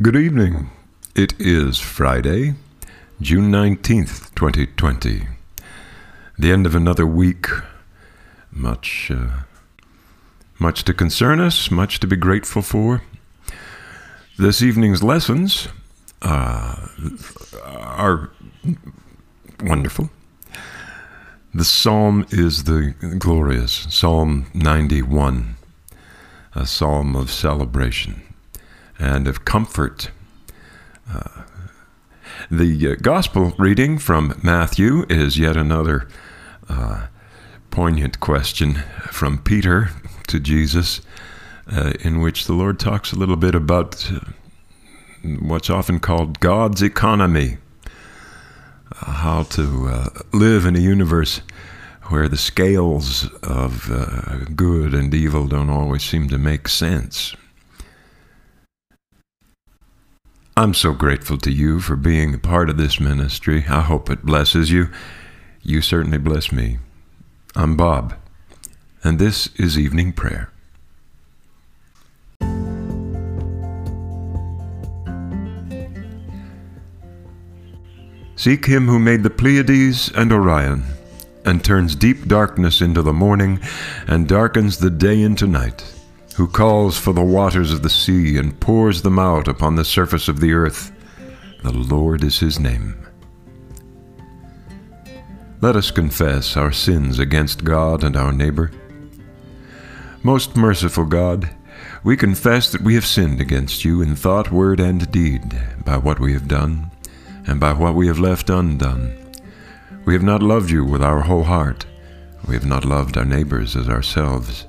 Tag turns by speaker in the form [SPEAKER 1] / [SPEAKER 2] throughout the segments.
[SPEAKER 1] Good evening. It is Friday, June 19th, 2020. The end of another week. Much, uh, much to concern us, much to be grateful for. This evening's lessons uh, are wonderful. The psalm is the glorious Psalm 91, a psalm of celebration and of comfort. Uh, the uh, gospel reading from Matthew is yet another uh, poignant question from Peter to Jesus, uh, in which the Lord talks a little bit about uh, what's often called God's economy, uh, how to live in a universe where the scales of good and evil don't always seem to make sense. I'm so grateful to you for being a part of this ministry. I hope it blesses you. You certainly bless me. I'm Bob, and this is Evening Prayer. Seek him who made the Pleiades and Orion, and turns deep darkness into the morning, and darkens the day into night who calls for the waters of the sea and pours them out upon the surface of the earth. The Lord is his name. Let us confess our sins against God and our neighbor. Most merciful God, we confess that we have sinned against you in thought, word, and deed, by what we have done, and by what we have left undone. We have not loved you with our whole heart. We have not loved our neighbors as ourselves.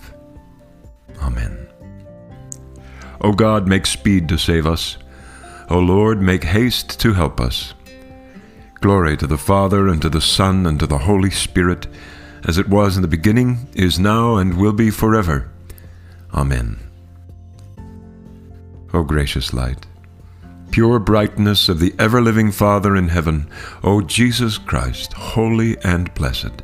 [SPEAKER 1] Amen. O God, make speed to save us. O Lord, make haste to help us. Glory to the Father, and to the Son, and to the Holy Spirit, as it was in the beginning, is now, and will be forever. Amen. O gracious light, pure brightness of the ever living Father in heaven, O Jesus Christ, holy and blessed.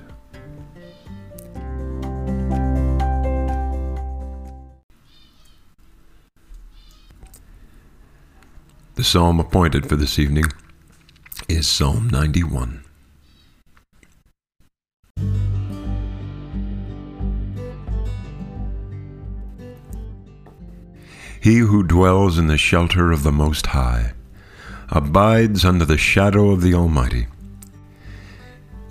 [SPEAKER 1] The psalm appointed for this evening is Psalm 91. He who dwells in the shelter of the Most High abides under the shadow of the Almighty.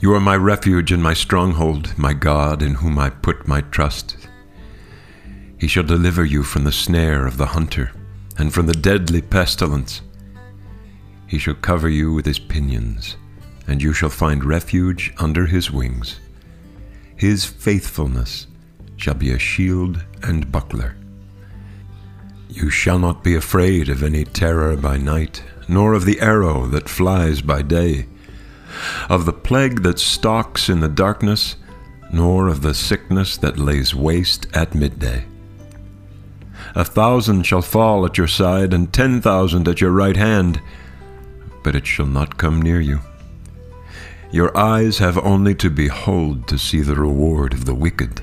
[SPEAKER 1] You are my refuge and my stronghold, my God, in whom I put my trust. He shall deliver you from the snare of the hunter and from the deadly pestilence. He shall cover you with his pinions, and you shall find refuge under his wings. His faithfulness shall be a shield and buckler. You shall not be afraid of any terror by night, nor of the arrow that flies by day, of the plague that stalks in the darkness, nor of the sickness that lays waste at midday. A thousand shall fall at your side, and ten thousand at your right hand, but it shall not come near you. Your eyes have only to behold to see the reward of the wicked.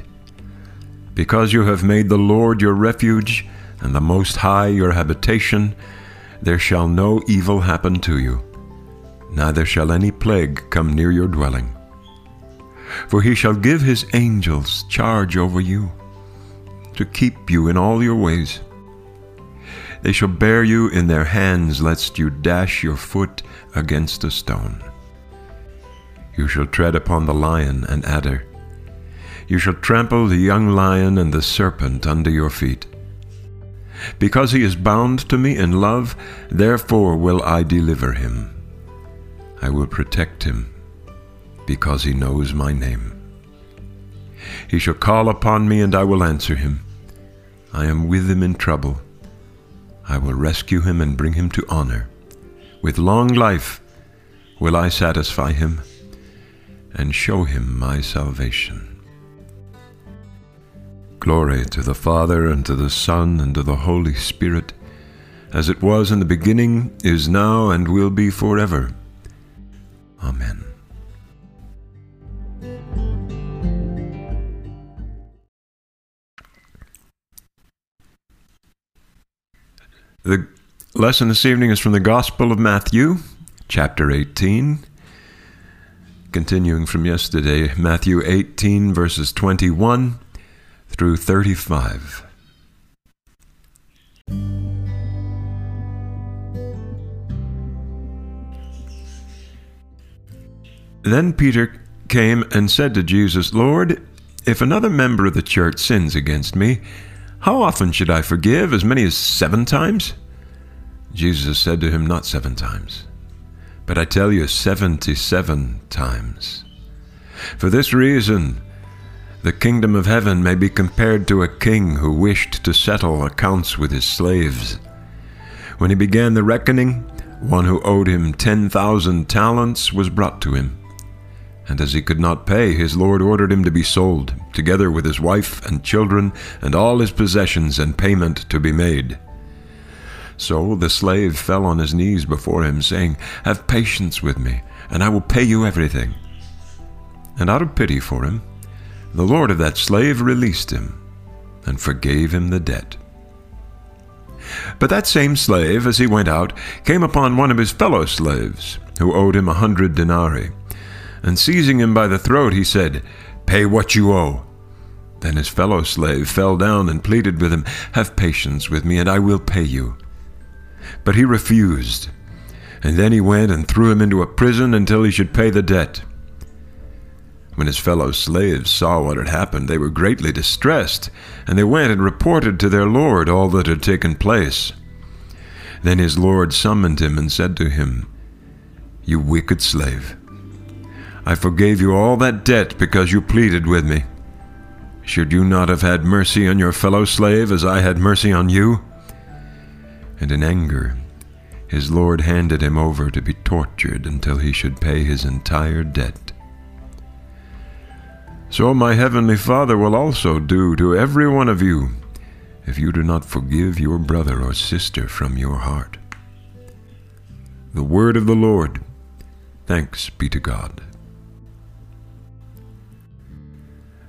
[SPEAKER 1] Because you have made the Lord your refuge, and the Most High your habitation, there shall no evil happen to you, neither shall any plague come near your dwelling. For he shall give his angels charge over you, to keep you in all your ways. They shall bear you in their hands, lest you dash your foot against a stone. You shall tread upon the lion and adder. You shall trample the young lion and the serpent under your feet. Because he is bound to me in love, therefore will I deliver him. I will protect him, because he knows my name. He shall call upon me, and I will answer him. I am with him in trouble. I will rescue him and bring him to honor. With long life will I satisfy him and show him my salvation. Glory to the Father, and to the Son, and to the Holy Spirit, as it was in the beginning, is now, and will be forever. Amen. The lesson this evening is from the Gospel of Matthew, chapter 18. Continuing from yesterday, Matthew 18, verses 21 through 35. Then Peter came and said to Jesus, Lord, if another member of the church sins against me, how often should I forgive? As many as seven times? Jesus said to him, Not seven times, but I tell you, seventy seven times. For this reason, the kingdom of heaven may be compared to a king who wished to settle accounts with his slaves. When he began the reckoning, one who owed him ten thousand talents was brought to him. And as he could not pay, his lord ordered him to be sold, together with his wife and children, and all his possessions, and payment to be made. So the slave fell on his knees before him, saying, Have patience with me, and I will pay you everything. And out of pity for him, the lord of that slave released him, and forgave him the debt. But that same slave, as he went out, came upon one of his fellow slaves, who owed him a hundred denarii and seizing him by the throat, he said, Pay what you owe. Then his fellow slave fell down and pleaded with him, Have patience with me, and I will pay you. But he refused. And then he went and threw him into a prison until he should pay the debt. When his fellow slaves saw what had happened, they were greatly distressed, and they went and reported to their lord all that had taken place. Then his lord summoned him and said to him, You wicked slave. I forgave you all that debt because you pleaded with me. Should you not have had mercy on your fellow slave as I had mercy on you? And in anger, his Lord handed him over to be tortured until he should pay his entire debt. So my heavenly Father will also do to every one of you if you do not forgive your brother or sister from your heart. The word of the Lord. Thanks be to God.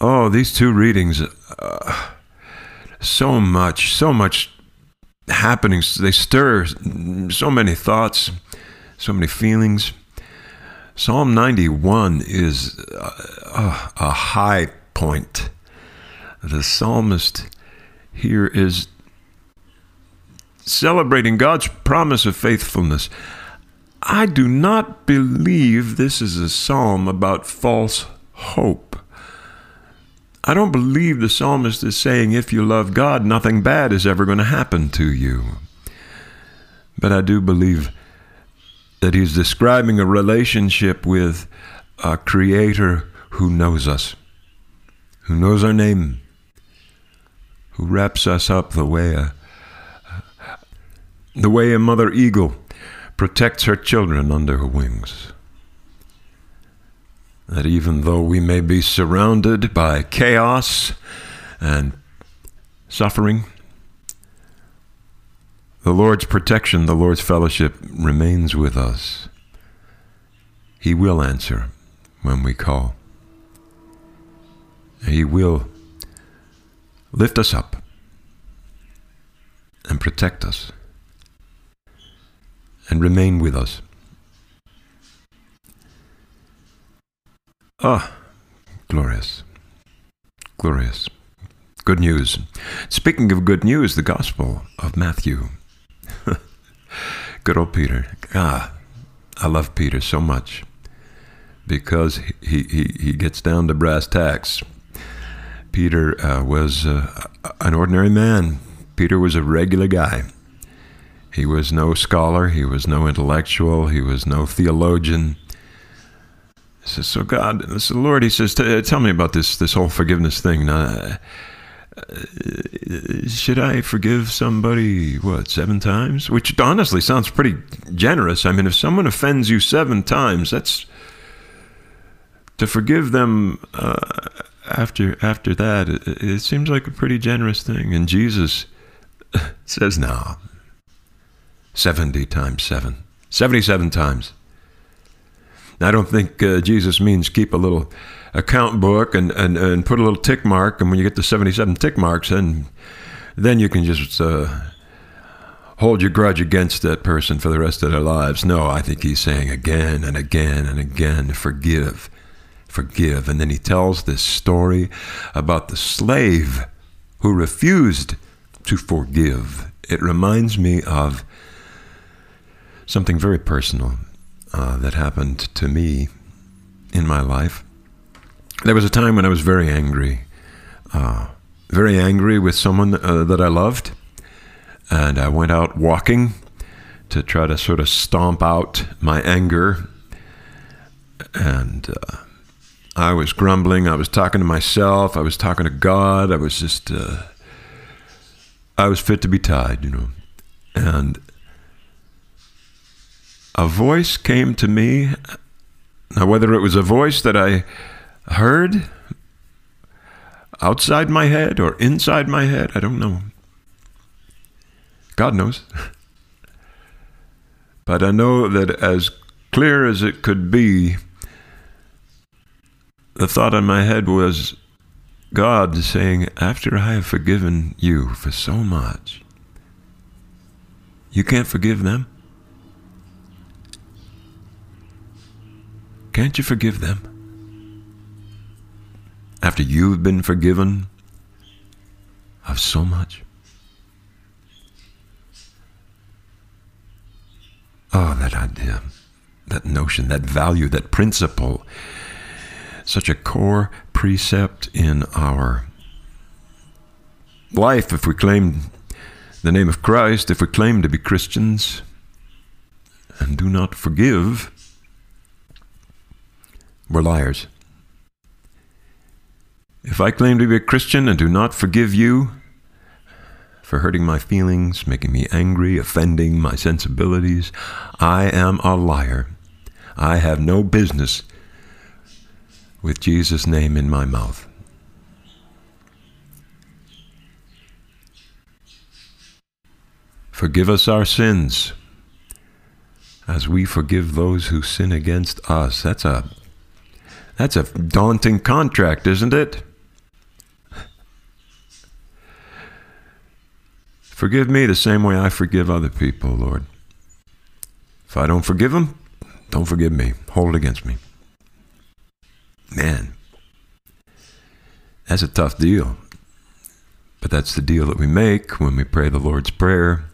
[SPEAKER 1] Oh, these two readings, uh, so much, so much happening. They stir so many thoughts, so many feelings. Psalm 91 is uh, a high point. The psalmist here is celebrating God's promise of faithfulness. I do not believe this is a psalm about false hope. I don't believe the psalmist is saying, if you love God, nothing bad is ever going to happen to you. But I do believe that he's describing a relationship with a creator who knows us, who knows our name, who wraps us up the way a, the way a mother eagle protects her children under her wings that even though we may be surrounded by chaos and suffering, the Lord's protection, the Lord's fellowship remains with us. He will answer when we call. He will lift us up and protect us and remain with us. Ah, glorious. Glorious. Good news. Speaking of good news, the Gospel of Matthew. good old Peter. Ah, I love Peter so much because he, he, he gets down to brass tacks. Peter uh, was uh, an ordinary man. Peter was a regular guy. He was no scholar, he was no intellectual, he was no theologian. "So God, this Lord," he says, "Tell me about this this whole forgiveness thing. Now, uh, should I forgive somebody what seven times? Which honestly sounds pretty generous. I mean, if someone offends you seven times, that's to forgive them uh, after after that. It, it, seems like a pretty generous thing. And Jesus says, "No, seventy times seven, seventy-seven times." I don't think uh, Jesus means keep a little account book and, and, and put a little tick mark. And when you get to 77 tick marks, then, then you can just uh, hold your grudge against that person for the rest of their lives. No, I think he's saying again and again and again, forgive, forgive. And then he tells this story about the slave who refused to forgive. It reminds me of something very personal uh, that happened to me in my life. There was a time when I was very angry, uh, very angry with someone uh, that I loved, and I went out walking to try to sort of stomp out my anger. And uh, I was grumbling. I was talking to myself. I was talking to God. I was just, uh, I was fit to be tied, you know. And a voice came to me. Now, whether it was a voice that I heard outside my head or inside my head, I don't know. God knows. but I know that as clear as it could be, the thought in my head was God saying, After I have forgiven you for so much, you can't forgive them? Can't you forgive them? After you've been forgiven of so much? Oh, that idea, that notion, that value, that principle, such a core precept in our life if we claim the name of Christ, if we claim to be Christians and do not forgive we're liars. If I claim to be a Christian and do not forgive you for hurting my feelings, making me angry, offending my sensibilities, I am a liar. I have no business with Jesus' name in my mouth. Forgive us our sins as we forgive those who sin against us. That's a that's a daunting contract, isn't it? Forgive me the same way I forgive other people, Lord. If I don't forgive them, don't forgive me. Hold it against me. Man, that's a tough deal. But that's the deal that we make when we pray the Lord's Prayer.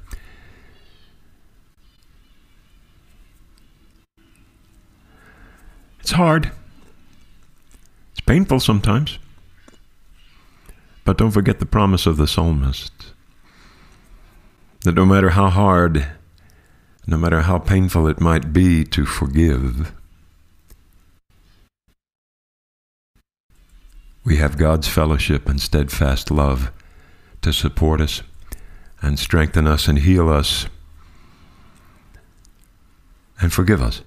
[SPEAKER 1] It's hard painful sometimes. But don't forget the promise of the psalmist that no matter how hard, no matter how painful it might be to forgive, we have God's fellowship and steadfast love to support us and strengthen us and heal us and forgive us.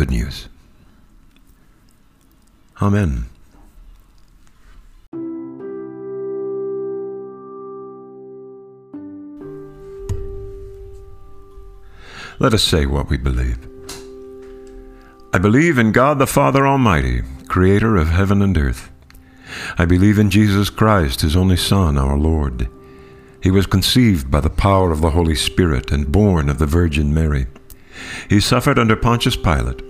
[SPEAKER 1] Good news. Amen. Let us say what we believe. I believe in God the Father Almighty, creator of heaven and earth. I believe in Jesus Christ, his only Son, our Lord. He was conceived by the power of the Holy Spirit and born of the Virgin Mary. He suffered under Pontius Pilate,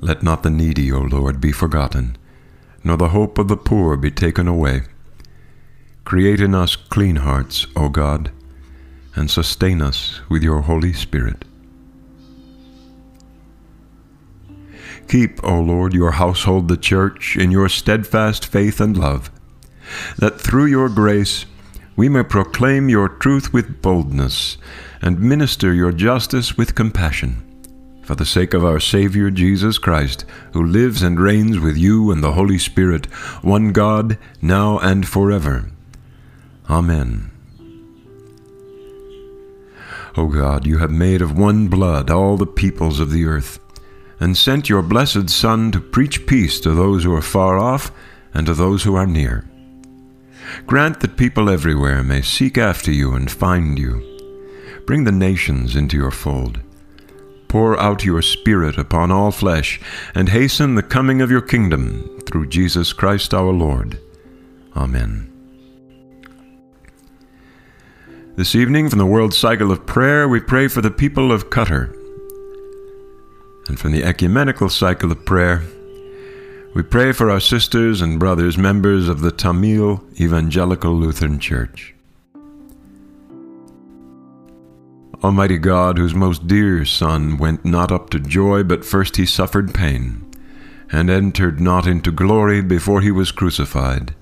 [SPEAKER 1] Let not the needy, O Lord, be forgotten, nor the hope of the poor be taken away. Create in us clean hearts, O God, and sustain us with your Holy Spirit. Keep, O Lord, your household, the church, in your steadfast faith and love, that through your grace we may proclaim your truth with boldness and minister your justice with compassion. For the sake of our Savior Jesus Christ, who lives and reigns with you and the Holy Spirit, one God, now and forever. Amen. O God, you have made of one blood all the peoples of the earth and sent your blessed Son to preach peace to those who are far off and to those who are near. Grant that people everywhere may seek after you and find you. Bring the nations into your fold. Pour out your Spirit upon all flesh, and hasten the coming of your kingdom through Jesus Christ our Lord. Amen. This evening, from the World Cycle of Prayer, we pray for the people of Qatar and from the ecumenical cycle of prayer, we pray for our sisters and brothers, members of the Tamil Evangelical Lutheran Church. Almighty God, whose most dear Son went not up to joy, but first he suffered pain, and entered not into glory before he was crucified,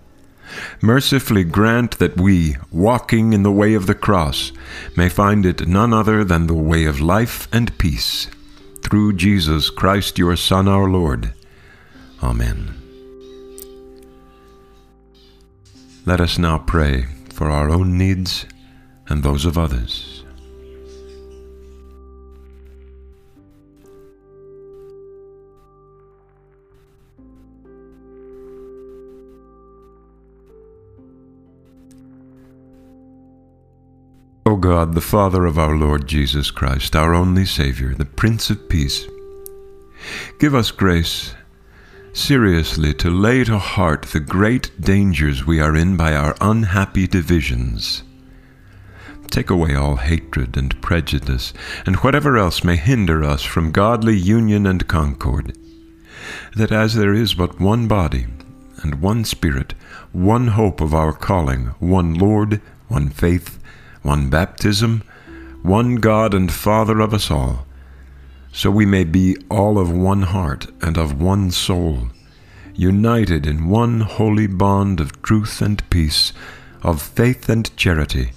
[SPEAKER 1] mercifully grant that we, walking in the way of the cross, may find it none other than the way of life and peace through Jesus Christ, your Son, our Lord. Amen. Let us now pray for our own needs and those of others. God, the Father of our Lord Jesus Christ, our only Saviour, the Prince of Peace, give us grace seriously to lay to heart the great dangers we are in by our unhappy divisions. Take away all hatred and prejudice, and whatever else may hinder us from godly union and concord, that as there is but one body, and one Spirit, one hope of our calling, one Lord, one faith, one baptism, one God and Father of us all, so we may be all of one heart and of one soul, united in one holy bond of truth and peace, of faith and charity,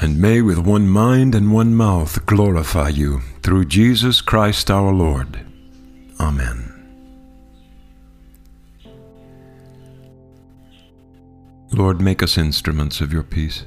[SPEAKER 1] and may with one mind and one mouth glorify you through Jesus Christ our Lord. Amen. Lord, make us instruments of your peace.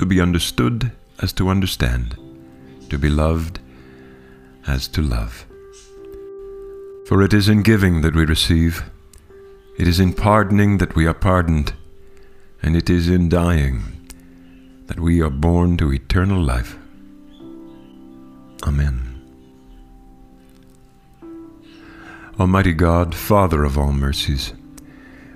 [SPEAKER 1] to be understood as to understand, to be loved as to love. For it is in giving that we receive, it is in pardoning that we are pardoned, and it is in dying that we are born to eternal life. Amen. Almighty God, Father of all mercies,